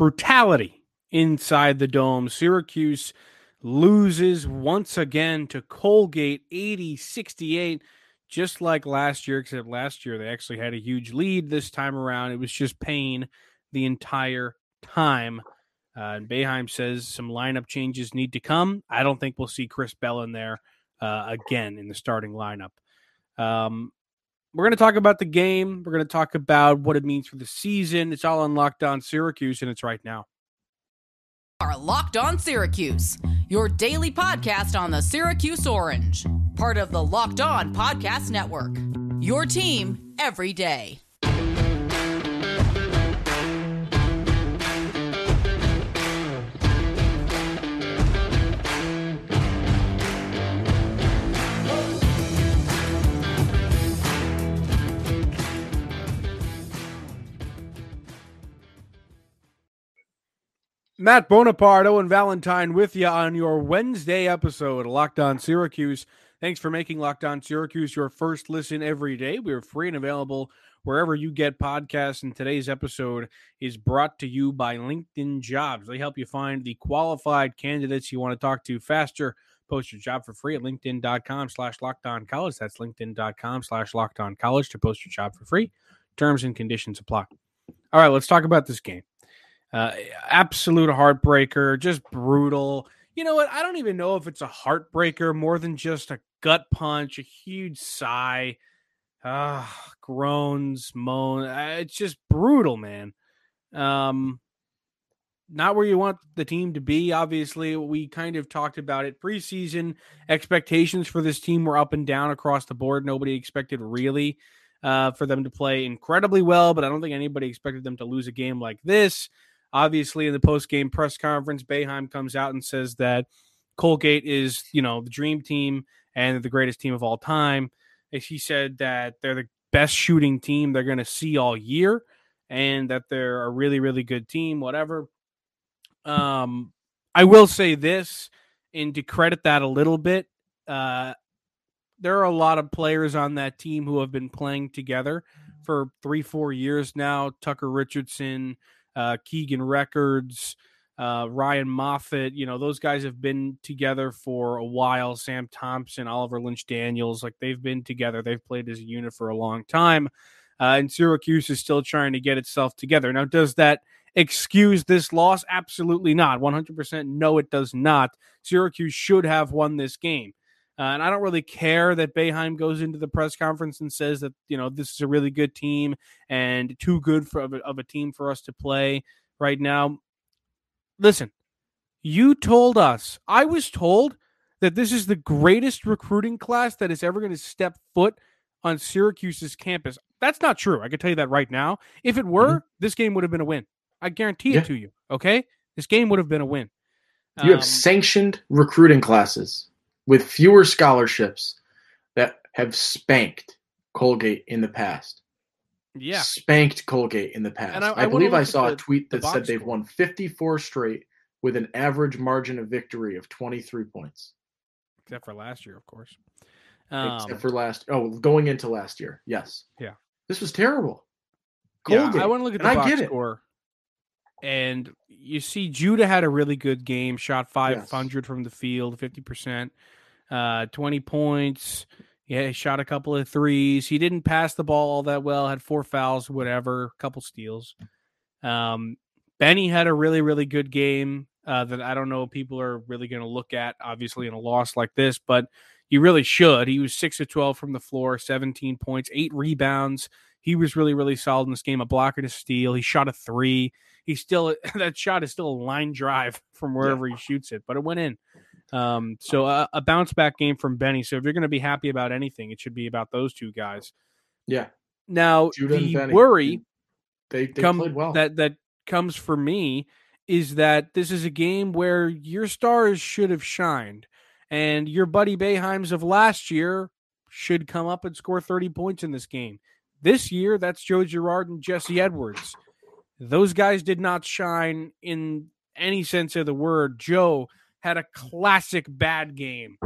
brutality inside the dome. Syracuse loses once again to Colgate 80 68, just like last year, except last year they actually had a huge lead. This time around, it was just pain the entire time. Uh, and Boeheim says some lineup changes need to come. I don't think we'll see Chris Bell in there uh, again in the starting lineup. Um, we're going to talk about the game. We're going to talk about what it means for the season. It's all on Locked On Syracuse, and it's right now. Are Locked On Syracuse, your daily podcast on the Syracuse Orange, part of the Locked On Podcast Network. Your team every day. Matt Bonaparte, Owen Valentine with you on your Wednesday episode of Locked On Syracuse. Thanks for making Locked On Syracuse your first listen every day. We are free and available wherever you get podcasts. And today's episode is brought to you by LinkedIn Jobs. They help you find the qualified candidates you want to talk to faster. Post your job for free at linkedin.com slash locked on college. That's linkedin.com slash locked on college to post your job for free. Terms and conditions apply. All right, let's talk about this game. Uh, absolute heartbreaker, just brutal. You know what? I don't even know if it's a heartbreaker more than just a gut punch, a huge sigh, uh, groans, moan. It's just brutal, man. Um, not where you want the team to be. Obviously, we kind of talked about it preseason. Expectations for this team were up and down across the board. Nobody expected really uh, for them to play incredibly well, but I don't think anybody expected them to lose a game like this. Obviously, in the post game press conference, Boeheim comes out and says that Colgate is, you know, the dream team and the greatest team of all time. He said that they're the best shooting team they're going to see all year and that they're a really, really good team, whatever. Um, I will say this, and to credit that a little bit, uh, there are a lot of players on that team who have been playing together for three, four years now. Tucker Richardson, uh, Keegan Records, uh, Ryan Moffatt. You know, those guys have been together for a while. Sam Thompson, Oliver Lynch Daniels, like they've been together. They've played as a unit for a long time. Uh, and Syracuse is still trying to get itself together. Now, does that excuse this loss? Absolutely not. 100% no, it does not. Syracuse should have won this game. Uh, and I don't really care that Boeheim goes into the press conference and says that you know this is a really good team and too good for of a, of a team for us to play right now. Listen, you told us. I was told that this is the greatest recruiting class that is ever going to step foot on Syracuse's campus. That's not true. I can tell you that right now. If it were, mm-hmm. this game would have been a win. I guarantee yeah. it to you. Okay, this game would have been a win. You um, have sanctioned recruiting classes with fewer scholarships that have spanked Colgate in the past. Yeah. Spanked Colgate in the past. I, I, I believe I saw the, a tweet that said they've won 54 straight with an average margin of victory of 23 points. Except for last year, of course. Um, Except for last oh, going into last year. Yes. Yeah. This was terrible. Colgate. Yeah, I want to look at the box score. And you see, Judah had a really good game, shot 500 yes. from the field, 50%, uh, 20 points. Yeah, he shot a couple of threes. He didn't pass the ball all that well, had four fouls, whatever, a couple steals. Um, Benny had a really, really good game uh, that I don't know people are really going to look at, obviously, in a loss like this, but you really should. He was 6 of 12 from the floor, 17 points, eight rebounds. He was really, really solid in this game, a block and a steal. He shot a three He still that shot is still a line drive from wherever yeah. he shoots it, but it went in. Um, so a, a bounce back game from Benny. So if you're going to be happy about anything, it should be about those two guys. Yeah. Now Judah the worry they, they come, played well. that that comes for me is that this is a game where your stars should have shined, and your buddy Boeheim's of last year should come up and score 30 points in this game. This year, that's Joe Girard and Jesse Edwards. Those guys did not shine in any sense of the word. Joe had a classic bad game.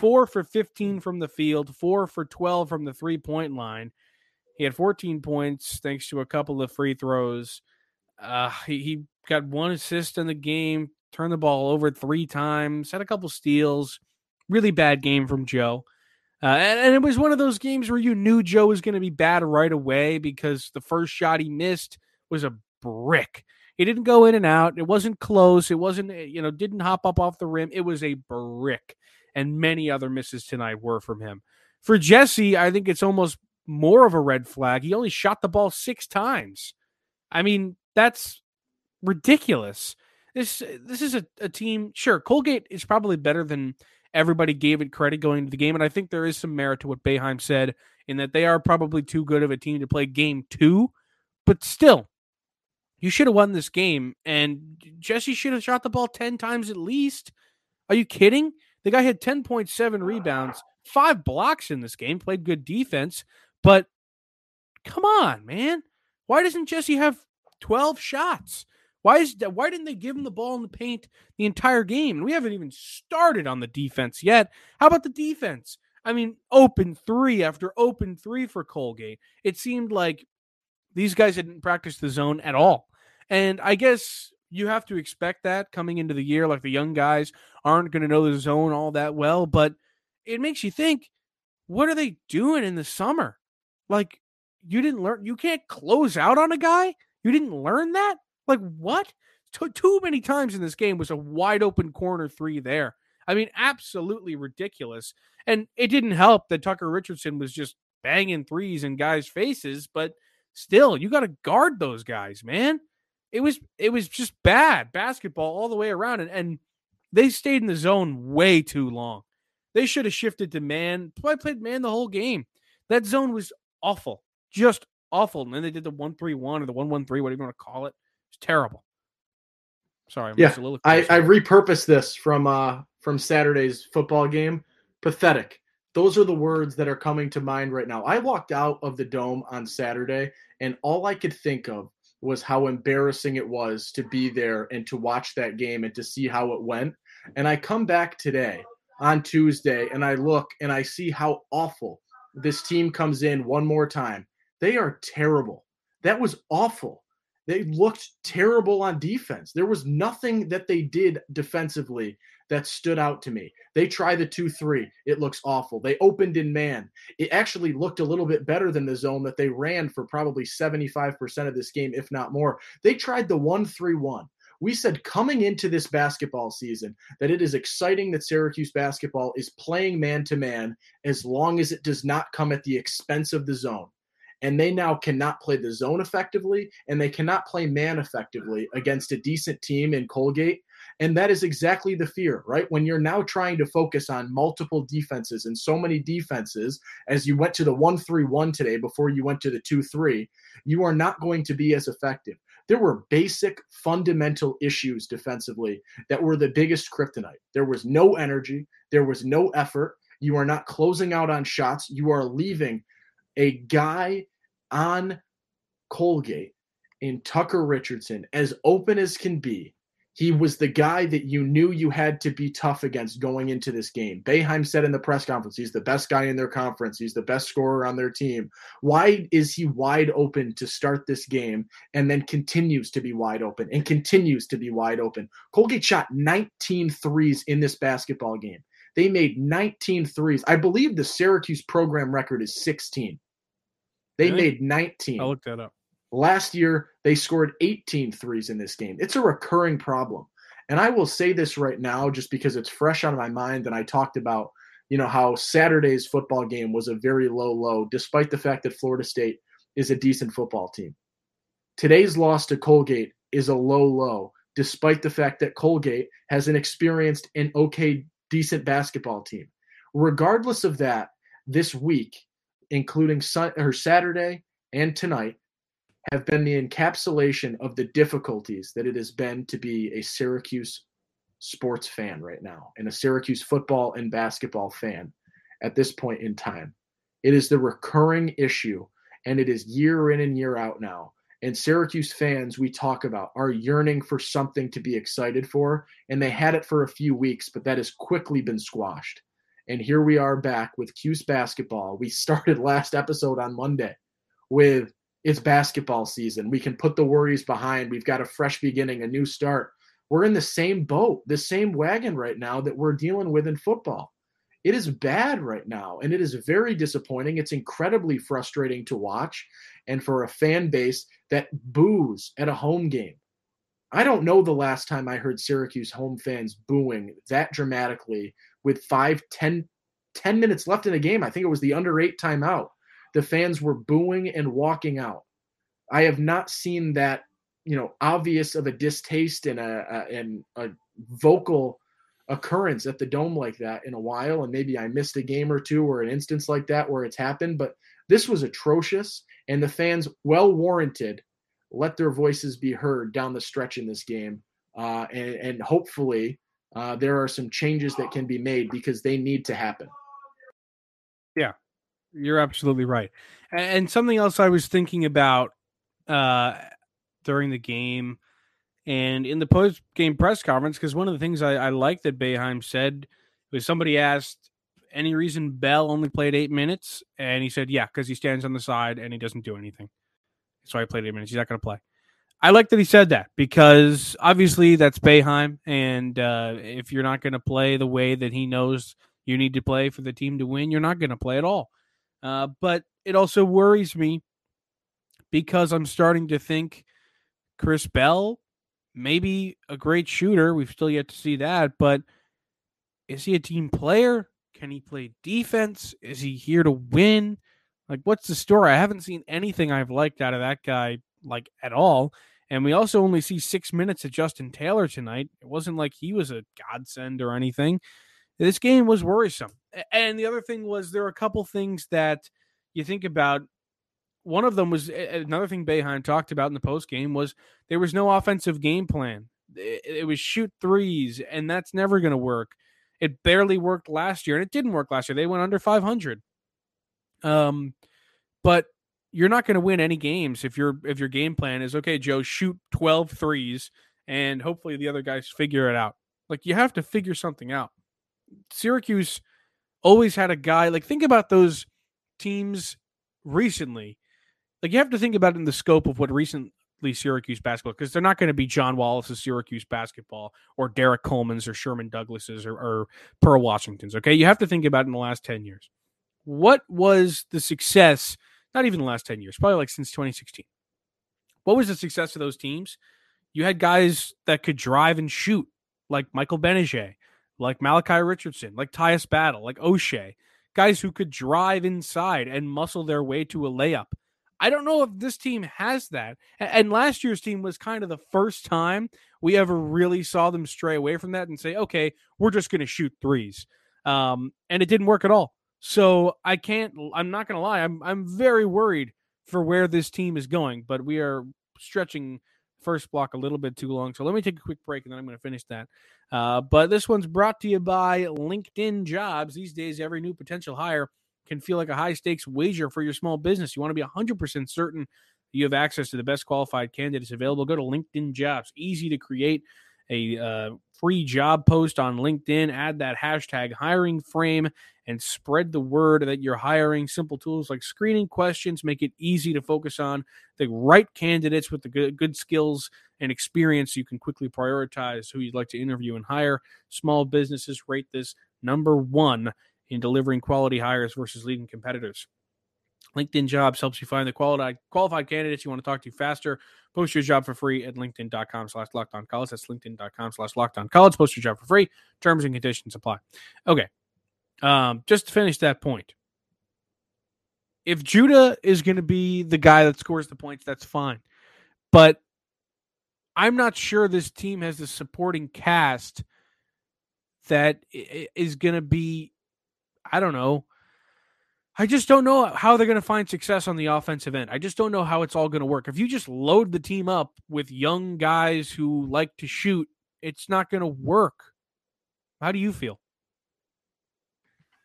Four for 15 from the field, four for 12 from the three point line. He had 14 points thanks to a couple of free throws. Uh, he, he got one assist in the game, turned the ball over three times, had a couple steals. Really bad game from Joe. Uh, and, and, it was one of those games where you knew Joe was going to be bad right away because the first shot he missed was a brick. He didn't go in and out. It wasn't close. It wasn't, eh, you know, didn't hop up off the rim. It was a brick. And many other misses tonight were from him. For Jesse, I think it's almost more of a red flag. He only shot the ball six times. I mean, that's ridiculous. This this is a, a team. Sure, Colgate is probably better than everybody gave it credit going into the game, and I think there is some merit to what Boeheim said in that they are probably too good of a team to play game two. But still, you should have won this game, and Jesse should have shot the ball ten times at least. Are you kidding? The guy had ten point seven rebounds, five blocks in this game, played good defense, but come on, man. Why doesn't Jesse have 12 shots? Why is that? Why didn't they give him the ball in the paint the entire game? We haven't even started on the defense yet. How about the defense? I mean, open three after open three for Colgate. It seemed like these guys didn't practice the zone at all. And I guess you have to expect that coming into the year. Like the young guys aren't going to know the zone all that well, but it makes you think what are they doing in the summer? Like, you didn't learn, you can't close out on a guy. You didn't learn that? Like, what? Too, too many times in this game was a wide open corner three there. I mean, absolutely ridiculous. And it didn't help that Tucker Richardson was just banging threes in guys' faces, but still, you got to guard those guys, man. It was it was just bad basketball all the way around, and, and they stayed in the zone way too long. They should have shifted to man. I played man the whole game. That zone was awful, just awful. And then they did the one three one or the one one three, whatever you want to call it. It's terrible. Sorry, I'm yeah. I, I repurposed this from uh from Saturday's football game. Pathetic. Those are the words that are coming to mind right now. I walked out of the dome on Saturday, and all I could think of was how embarrassing it was to be there and to watch that game and to see how it went. And I come back today on Tuesday and I look and I see how awful this team comes in one more time. They are terrible. That was awful. They looked terrible on defense. There was nothing that they did defensively that stood out to me. They try the 2 3. It looks awful. They opened in man. It actually looked a little bit better than the zone that they ran for probably 75% of this game, if not more. They tried the 1 3 1 we said coming into this basketball season that it is exciting that Syracuse basketball is playing man to man as long as it does not come at the expense of the zone. And they now cannot play the zone effectively and they cannot play man effectively against a decent team in Colgate. And that is exactly the fear, right? When you're now trying to focus on multiple defenses and so many defenses, as you went to the 1 3 1 today before you went to the 2 3, you are not going to be as effective there were basic fundamental issues defensively that were the biggest kryptonite. There was no energy, there was no effort. You are not closing out on shots. You are leaving a guy on Colgate in Tucker Richardson as open as can be he was the guy that you knew you had to be tough against going into this game. Boeheim said in the press conference, he's the best guy in their conference. He's the best scorer on their team. Why is he wide open to start this game and then continues to be wide open and continues to be wide open? Colgate shot 19 threes in this basketball game. They made 19 threes. I believe the Syracuse program record is 16. They really? made 19. I'll look that up. Last year, they scored 18 threes in this game. It's a recurring problem. And I will say this right now just because it's fresh on my mind and I talked about, you know, how Saturday's football game was a very low low despite the fact that Florida State is a decent football team. Today's loss to Colgate is a low low despite the fact that Colgate has an experienced and okay decent basketball team. Regardless of that, this week, including sun, or Saturday and tonight, have been the encapsulation of the difficulties that it has been to be a Syracuse sports fan right now and a Syracuse football and basketball fan at this point in time. It is the recurring issue, and it is year in and year out now. And Syracuse fans, we talk about, are yearning for something to be excited for. And they had it for a few weeks, but that has quickly been squashed. And here we are back with Cuse basketball. We started last episode on Monday with it's basketball season. We can put the worries behind. We've got a fresh beginning, a new start. We're in the same boat, the same wagon right now that we're dealing with in football. It is bad right now, and it is very disappointing. It's incredibly frustrating to watch, and for a fan base that boos at a home game. I don't know the last time I heard Syracuse home fans booing that dramatically with five, ten, ten minutes left in the game. I think it was the under eight timeout the fans were booing and walking out. I have not seen that, you know, obvious of a distaste and a, and a vocal occurrence at the dome like that in a while. And maybe I missed a game or two or an instance like that where it's happened, but this was atrocious. And the fans, well warranted, let their voices be heard down the stretch in this game. Uh, and, and hopefully, uh, there are some changes that can be made because they need to happen. Yeah, you're absolutely right. And something else I was thinking about uh, during the game and in the post game press conference, because one of the things I, I like that Boeheim said was somebody asked any reason Bell only played eight minutes, and he said, "Yeah, because he stands on the side and he doesn't do anything." So I played eight minutes. He's not going to play. I like that he said that because obviously that's Boeheim, and uh, if you're not going to play the way that he knows you need to play for the team to win, you're not going to play at all. Uh, but it also worries me because I'm starting to think Chris Bell, maybe a great shooter. We've still yet to see that, but is he a team player? Can he play defense? Is he here to win? Like, what's the story? I haven't seen anything I've liked out of that guy, like at all. And we also only see six minutes of Justin Taylor tonight. It wasn't like he was a godsend or anything. This game was worrisome. And the other thing was there were a couple things that you think about. One of them was another thing Boeheim talked about in the post game was there was no offensive game plan. It, was shoot threes, and that's never going to work. It barely worked last year, and it didn't work last year. They went under 500. Um, but you're not going to win any games if your if your game plan is okay, Joe, shoot 12 threes, and hopefully the other guys figure it out. Like you have to figure something out. Syracuse always had a guy like think about those teams recently. Like you have to think about it in the scope of what recently Syracuse basketball because they're not going to be John Wallace's Syracuse basketball or Derrick Coleman's or Sherman Douglas's or, or Pearl Washington's. Okay, you have to think about in the last ten years. What was the success? Not even the last ten years, probably like since 2016. What was the success of those teams? You had guys that could drive and shoot, like Michael Gbinije, like Malachi Richardson, like Tyus Battle, like Oshae, guys who could drive inside and muscle their way to a layup. I don't know if this team has that. And last year's team was kind of the first time we ever really saw them stray away from that and say, okay, we're just going to shoot threes. Um, and it didn't work at all. So I can't, I'm not going to lie. I'm, I'm very worried for where this team is going, but we are stretching first block a little bit too long. So let me take a quick break and then I'm going to finish that. Uh, but this one's brought to you by LinkedIn Jobs. These days, every new potential hire can feel like a high stakes wager for your small business. You want to be 100% certain you have access to the best qualified candidates available. Go to LinkedIn Jobs. Easy to create a uh, free job post on LinkedIn. Add that hashtag hiring frame and spread the word that you're hiring. Simple tools like screening questions make it easy to focus on the right candidates with the good, good skills and experience. You can quickly prioritize who you'd like to interview and hire. Small businesses rate this number one in delivering quality hires versus leading competitors. LinkedIn Jobs helps you find the qualified qualified candidates you want to talk to faster. Post your job for free at linkedin.com slash locked on college. That's linkedin.com slash locked on college. Post your job for free. Terms and conditions apply. Okay. Um, just to finish that point. If Judah is going to be the guy that scores the points, that's fine. But I'm not sure this team has the supporting cast that is going to be, I don't know, I just don't know how they're going to find success on the offensive end. I just don't know how it's all going to work. If you just load the team up with young guys who like to shoot, it's not going to work. How do you feel?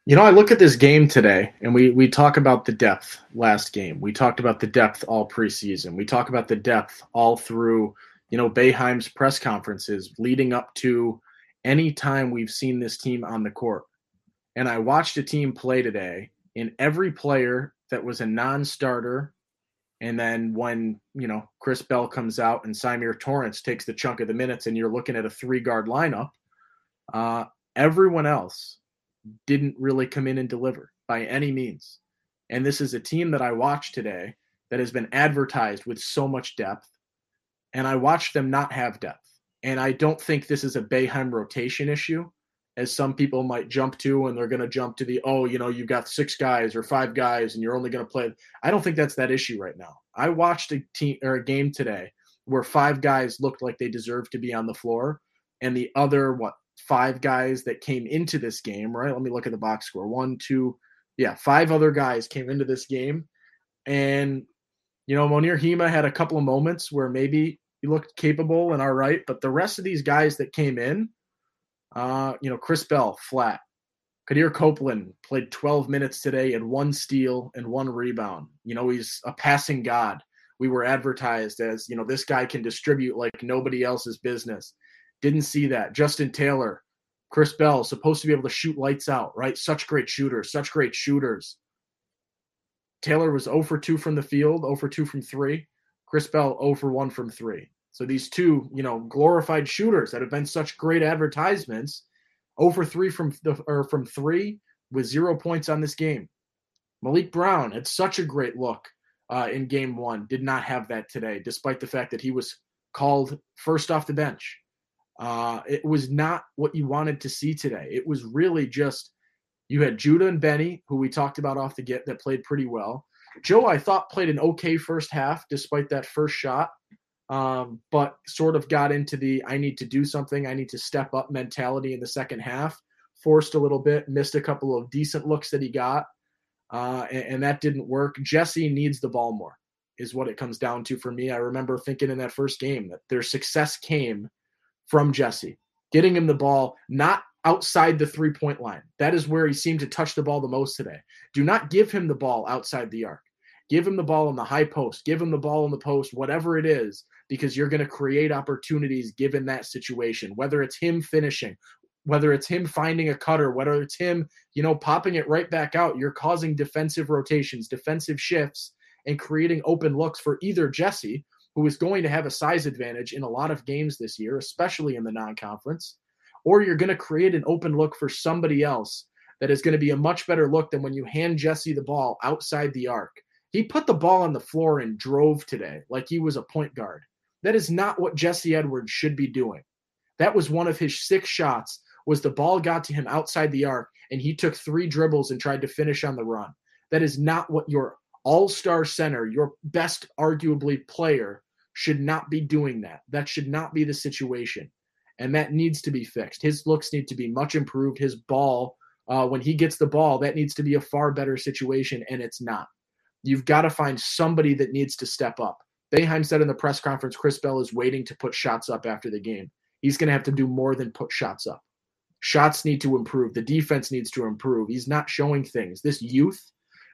You know, I look at this game today and we we talk about the depth last game. We talked about the depth all preseason. We talk about the depth all through, you know, Boeheim's press conferences leading up to any time we've seen this team on the court. And I watched a team play today in every player that was a non starter And then when, you know, Chris Bell comes out and Symir Torrence takes the chunk of the minutes and you're looking at a three guard lineup, uh, everyone else didn't really come in and deliver by any means. And this is a team that I watched today that has been advertised with so much depth. And I watched them not have depth. And I don't think this is a Boeheim rotation issue as some people might jump to and they're going to jump to the oh you know you've got six guys or five guys and you're only going to play. I don't think that's that issue right now. I watched a team or a game today where five guys looked like they deserved to be on the floor and the other what five guys that came into this game right? Let me look at the box score. One two yeah five other guys came into this game. And you know Mounir Hima had a couple of moments where maybe he looked capable and all right but the rest of these guys that came in uh, you know, Chris Bell, flat. Quadir Copeland played 12 minutes today and one steal and one rebound. You know, he's a passing god. We were advertised as, you know, this guy can distribute like nobody else's business. Didn't see that. Justin Taylor, Chris Bell, supposed to be able to shoot lights out, right? Such great shooters, such great shooters. Taylor was 0 for 2 from the field, 0 for 2 from 3. Chris Bell 0 for 1 from 3. So these two, you know, glorified shooters that have been such great advertisements, over three from the or from three with zero points on this game. Maliq Brown had such a great look uh, in game one. Did not have that today, despite the fact that he was called first off the bench. Uh, it was not what you wanted to see today. It was really just you had Judah and Benny, who we talked about off the get, that played pretty well. Joe, I thought played an okay first half, despite that first shot um, but sort of got into the I need to do something, I need to step up mentality in the second half. Forced a little bit, missed a couple of decent looks that he got, uh, and, and that didn't work. Jesse needs the ball more, is what it comes down to for me. I remember thinking in that first game that their success came from Jesse, getting him the ball, not outside the three point line. That is where he seemed to touch the ball the most today. Do not give him the ball outside the arc. Give him the ball in the high post. Give him the ball in the post, whatever it is, because you're going to create opportunities given that situation, whether it's him finishing, whether it's him finding a cutter, whether it's him, you know, popping it right back out. You're causing defensive rotations, defensive shifts, and creating open looks for either Jesse, who is going to have a size advantage in a lot of games this year, especially in the non conference, or you're going to create an open look for somebody else that is going to be a much better look than when you hand Jesse the ball outside the arc he put the ball on the floor and drove today like he was a point guard. That is not what Jesse Edwards should be doing. That was one of his six shots was the ball got to him outside the arc and he took three dribbles and tried to finish on the run. That is not what your all-star center, your best arguably player should not be doing that. That should not be the situation. And that needs to be fixed. His looks need to be much improved. His ball, uh, when he gets the ball, that needs to be a far better situation, and it's not. You've got to find somebody that needs to step up. Boeheim said in the press conference, Chris Bell is waiting to put shots up after the game. He's going to have to do more than put shots up. Shots need to improve. The defense needs to improve. He's not showing things. This youth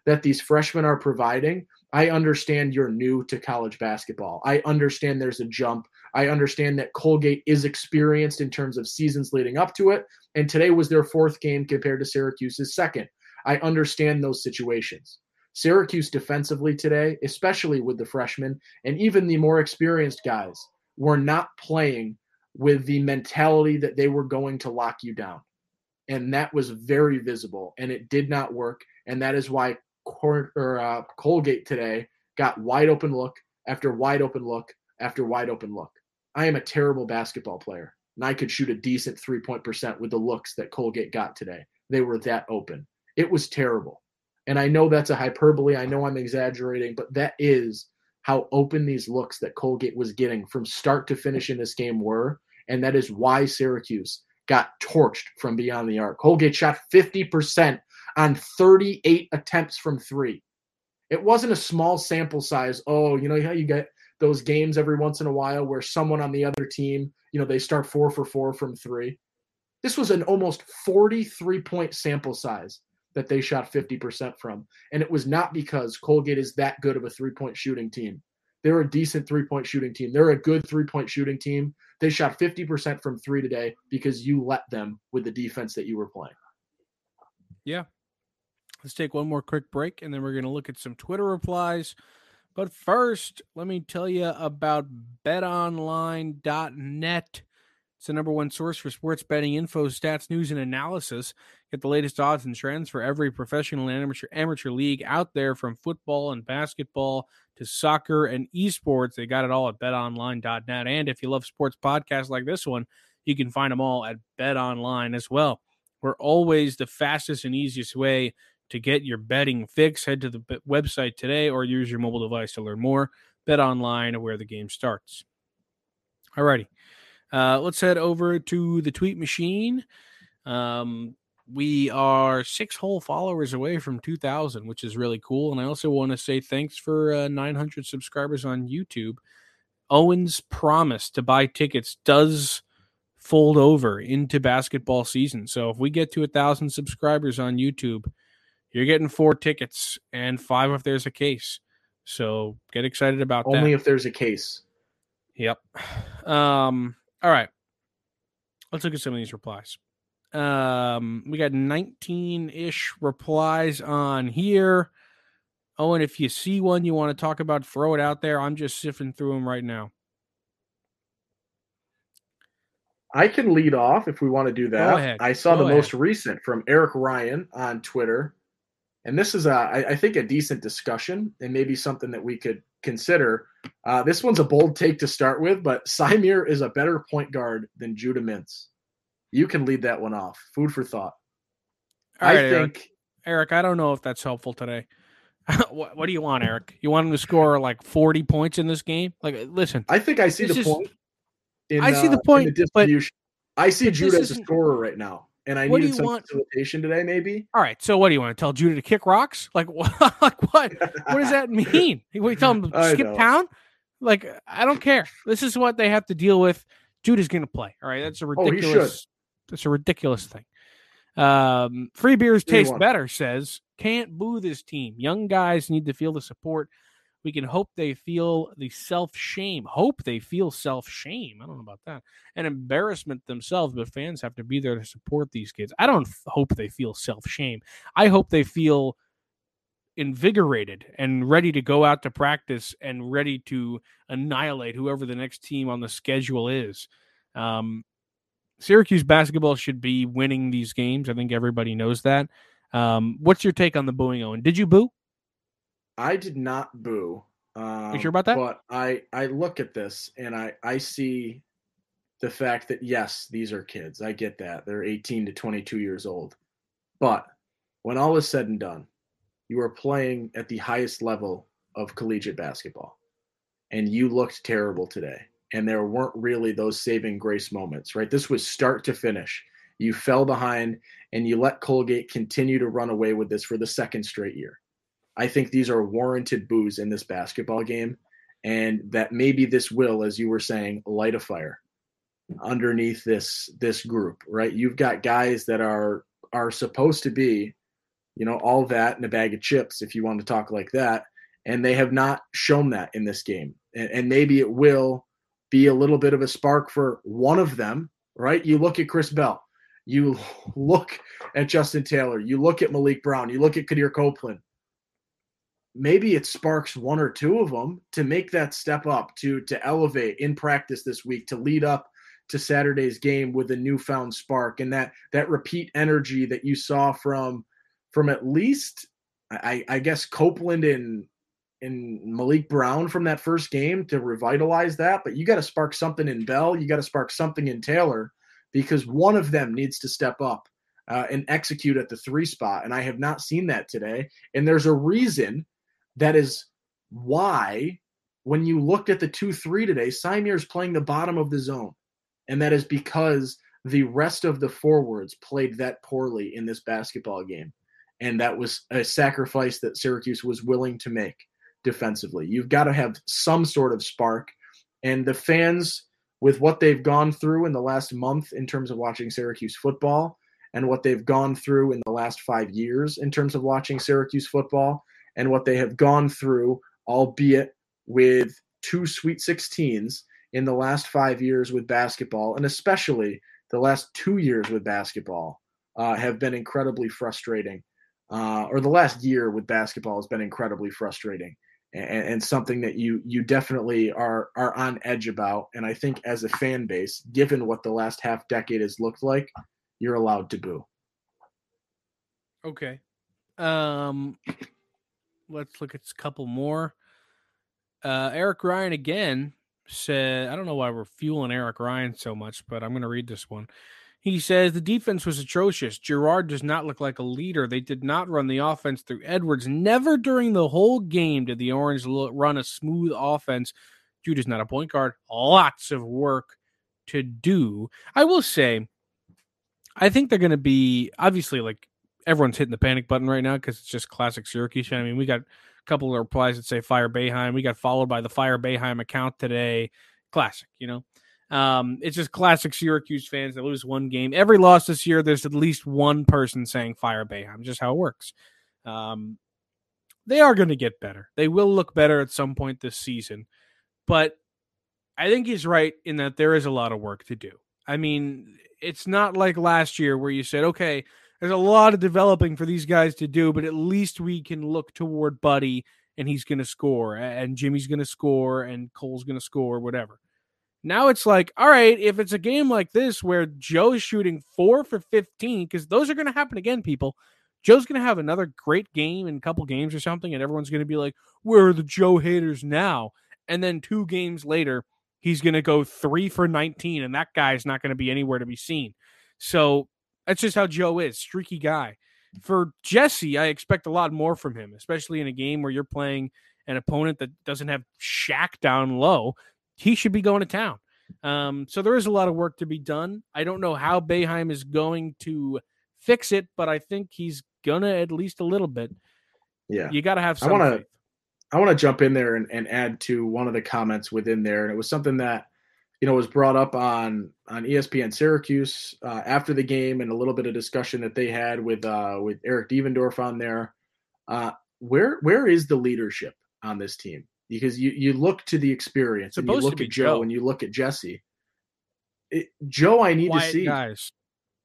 that these freshmen are providing, I understand you're new to college basketball. I understand there's a jump. I understand that Colgate is experienced in terms of seasons leading up to it. And today was their fourth game compared to Syracuse's second. I understand those situations. Syracuse defensively today, especially with the freshmen and even the more experienced guys, were not playing with the mentality that they were going to lock you down. And that was very visible and it did not work. And that is why Cor- or, uh, Colgate today got wide open look after wide open look after wide open look. I am a terrible basketball player and I could shoot a decent three point percent with the looks that Colgate got today. They were that open. It was terrible. And I know that's a hyperbole. I know I'm exaggerating, but that is how open these looks that Colgate was getting from start to finish in this game were. And that is why Syracuse got torched from beyond the arc. Colgate shot 50% on 38 attempts from three. It wasn't a small sample size. Oh, you know how you get those games every once in a while where someone on the other team, you know, they start four for four from three. This was an almost 43 point sample size that they shot 50% from. And it was not because Colgate is that good of a three point shooting team. They're a decent three point shooting team. They're a good three point shooting team. They shot 50% from three today because you let them with the defense that you were playing. Yeah. Let's take one more quick break and then we're going to look at some Twitter replies But first, let me tell you about betonline.net. It's the number one source for sports betting info, stats, news, and analysis. Get the latest odds and trends for every professional and amateur, amateur league out there from football and basketball to soccer and esports. They got it all at betonline.net. And if you love sports podcasts like this one, you can find them all at betonline as well. We're always the fastest and easiest way to get your betting fix. Head to the website today or use your mobile device to learn more. Bet online where the game starts. Alrighty. Uh, let's head over to the tweet machine. Um, we are six whole followers away from 2000 which is really cool and i also want to say thanks for uh, 900 subscribers on youtube. Owen's promise to buy tickets does fold over into basketball season so if we get to a thousand subscribers on youtube you're getting four tickets and five if there's a case so get excited about only that. if there's a case. Yep. Um all right. Let's look at some of these replies um, we got 19 ish replies on here. Oh, and if you see one you want to talk about, throw it out there. I'm just sifting through them right now. I can lead off if we want to do that. I saw Go the ahead. most recent from Eric Ryan on Twitter. And this is, a, I, I think, a decent discussion and maybe something that we could consider. Uh, this one's a bold take to start with, but Symir is a better point guard than Judah Mintz. You can lead that one off. Food for thought. All I right, think Eric, I don't know if that's helpful today. what, what do you want, Eric? You want him to score like 40 points in this game? Like, listen, I think I see the is- point. In, I see the uh, in point, but- distribution. I see Judah as a scorer right now, and I needed some want? facilitation today. Maybe all right. So, what do you want to tell Judah to kick rocks? Like, what? like what? What does that mean? What you tell him to skip know. town? Like, I don't care. This is what they have to deal with. Judah's going to play. All right, that's a Oh, ridiculous. That's a ridiculous thing. Um, free beers taste better. Says can't boo this team. Young guys need to feel the support. We can hope they feel the self shame. Hope they feel self shame. I don't know about that. And embarrassment themselves, but fans have to be there to support these kids. I don't hope they feel self shame. I hope they feel invigorated and ready to go out to practice and ready to annihilate whoever the next team on the schedule is. Um, Syracuse basketball should be winning these games. I think everybody knows that. Um, what's your take on the booing, Owen? Did you boo? I did not boo. Um, sure about that? But I I look at this and I I see the fact that yes, these are kids. I get that they're 18 to 22 years old, but when all is said and done, you are playing at the highest level of collegiate basketball, and you looked terrible today. And there weren't really those saving grace moments, right? This was start to finish. You fell behind, and you let Colgate continue to run away with this for the second straight year. I think these are warranted boos in this basketball game, and that maybe this will, as you were saying, light a fire underneath this this group. Right? You've got guys that are are supposed to be, you know, all that in a bag of chips, if you want to talk like that, and they have not shown that in this game, and, and maybe it will be a little bit of a spark for one of them. Right? You look at Chris Bell. You look at Justin Taylor. You look at Maliq Brown. You look at Quadir Copeland maybe it sparks one or two of them to make that step up to to elevate in practice this week to lead up to Saturday's game with a newfound spark and that that repeat energy that you saw from from at least I, I guess Copeland and and Maliq Brown from that first game to revitalize that. But you got to spark something in Bell. You got to spark something in Taylor because one of them needs to step up uh, and execute at the three spot. And I have not seen that today. And there's a reason that is why when you looked at the 2-3 today, Symir's playing the bottom of the zone. And that is because the rest of the forwards played that poorly in this basketball game. And that was a sacrifice that Syracuse was willing to make defensively. You've got to have some sort of spark. And the fans, with what they've gone through in the last month in terms of watching Syracuse football, and what they've gone through in the last five years in terms of watching Syracuse football, and what they have gone through, albeit with two Sweet 16s in the last five years with basketball, and especially the last two years with basketball, uh, have been incredibly frustrating. Uh, or the last year with basketball has been incredibly frustrating. And, and something that you you definitely are are on edge about. And I think as a fan base, given what the last half decade has looked like, you're allowed to boo. Okay. Um, let's look at a couple more. Uh, Eric Ryan again said, I don't know why we're fueling Eric Ryan so much, but I'm going to read this one. He says the defense was atrocious. Girard does not look like a leader. They did not run the offense through Edwards. Never during the whole game did the Orange run a smooth offense. Jude is not a point guard. Lots of work to do. I will say, I think they're going to be obviously like everyone's hitting the panic button right now because it's just classic Syracuse. I mean, we got a couple of replies that say Fire Boeheim. We got followed by the Fire Boeheim account today. Classic, you know. Um, it's just classic Syracuse fans. They lose one game. Every loss this year, there's at least one person saying Fire Boeheim. Just how it works. Um, they are going to get better. They will look better at some point this season. But I think he's right in that there is a lot of work to do. I mean, it's not like last year where you said, okay, there's a lot of developing for these guys to do, but at least we can look toward Buddy and he's going to score, and Jimmy's going to score, and Cole's going to score, whatever. Now it's like, all right, if it's a game like this where Joe's shooting four for 15, because those are going to happen again, people. Joe's going to have another great game in a couple games or something, and everyone's going to be like, where are the Joe haters now? And then two games later, he's going to go three for 19, and that guy's not going to be anywhere to be seen. So that's just how Joe is, streaky guy. For Jesse, I expect a lot more from him, especially in a game where you're playing an opponent that doesn't have Shaq down low. He should be going to town. Um, so there is a lot of work to be done. I don't know how Boeheim is going to fix it, but I think he's gonna at least a little bit. Yeah, you got to have. Some I want to. I want to jump in there and, and add to one of the comments within there, and it was something that you know was brought up on on ESPN Syracuse uh, after the game and a little bit of discussion that they had with uh, with Eric Devendorf on there. Uh, where where is the leadership on this team? Because you you look to the experience and you look at Joe, Joe, and you look at Jesse. It, Joe, I need Quiet to see guys.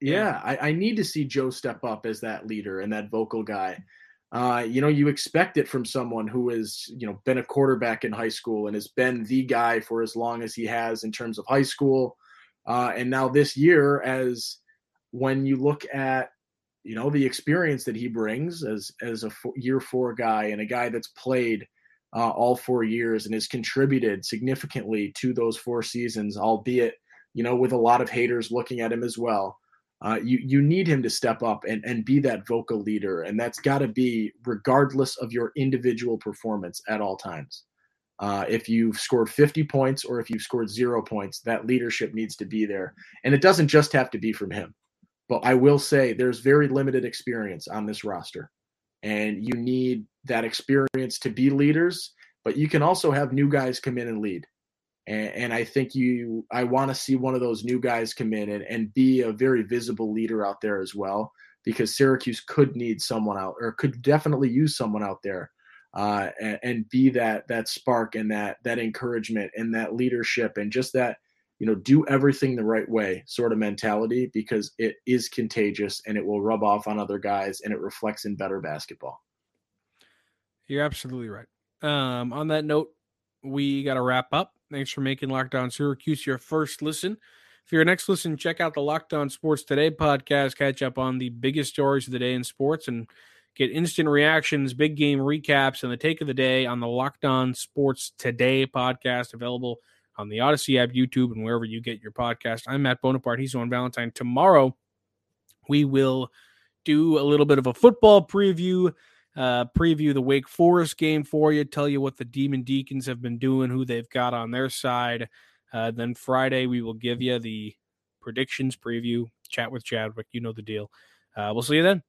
Yeah, yeah. I, I need to see Joe step up as that leader and that vocal guy uh, you know, you expect it from someone who has, you know, been a quarterback in high school and has been the guy for as long as he has in terms of high school. Uh, and now this year, as when you look at, you know, the experience that he brings as as a four, year four guy and a guy that's played uh, all four years and has contributed significantly to those four seasons, albeit, you know, with a lot of haters looking at him as well. Uh, you you need him to step up and, and be that vocal leader, and that's got to be regardless of your individual performance at all times. Uh, if you've scored 50 points or if you've scored zero points, that leadership needs to be there, and it doesn't just have to be from him. But I will say there's very limited experience on this roster, and you need that experience to be leaders. But you can also have new guys come in and lead and, and I think you, I want to see one of those new guys come in and, and be a very visible leader out there as well, because Syracuse could need someone out or could definitely use someone out there uh, and, and, be that that spark and that that encouragement and that leadership and just that you know do everything the right way sort of mentality because it is contagious and it will rub off on other guys and it reflects in better basketball. You're absolutely right. Um, on that note, we got to wrap up. Thanks for making Locked On Syracuse your first listen. For your next listen, check out the Locked On Sports Today podcast. Catch up on the biggest stories of the day in sports and get instant reactions, big game recaps, and the take of the day on the Locked On Sports Today podcast, available on the Odyssey app, YouTube, and wherever you get your podcast. I'm Matt Bonaparte. He's Owen Valentine. Tomorrow, we will do a little bit of a football preview uh, preview the Wake Forest game for you, tell you what the Demon Deacons have been doing, who they've got on their side. Uh, then Friday, we will give you the predictions preview, chat with Chadwick. You know the deal. Uh, we'll see you then.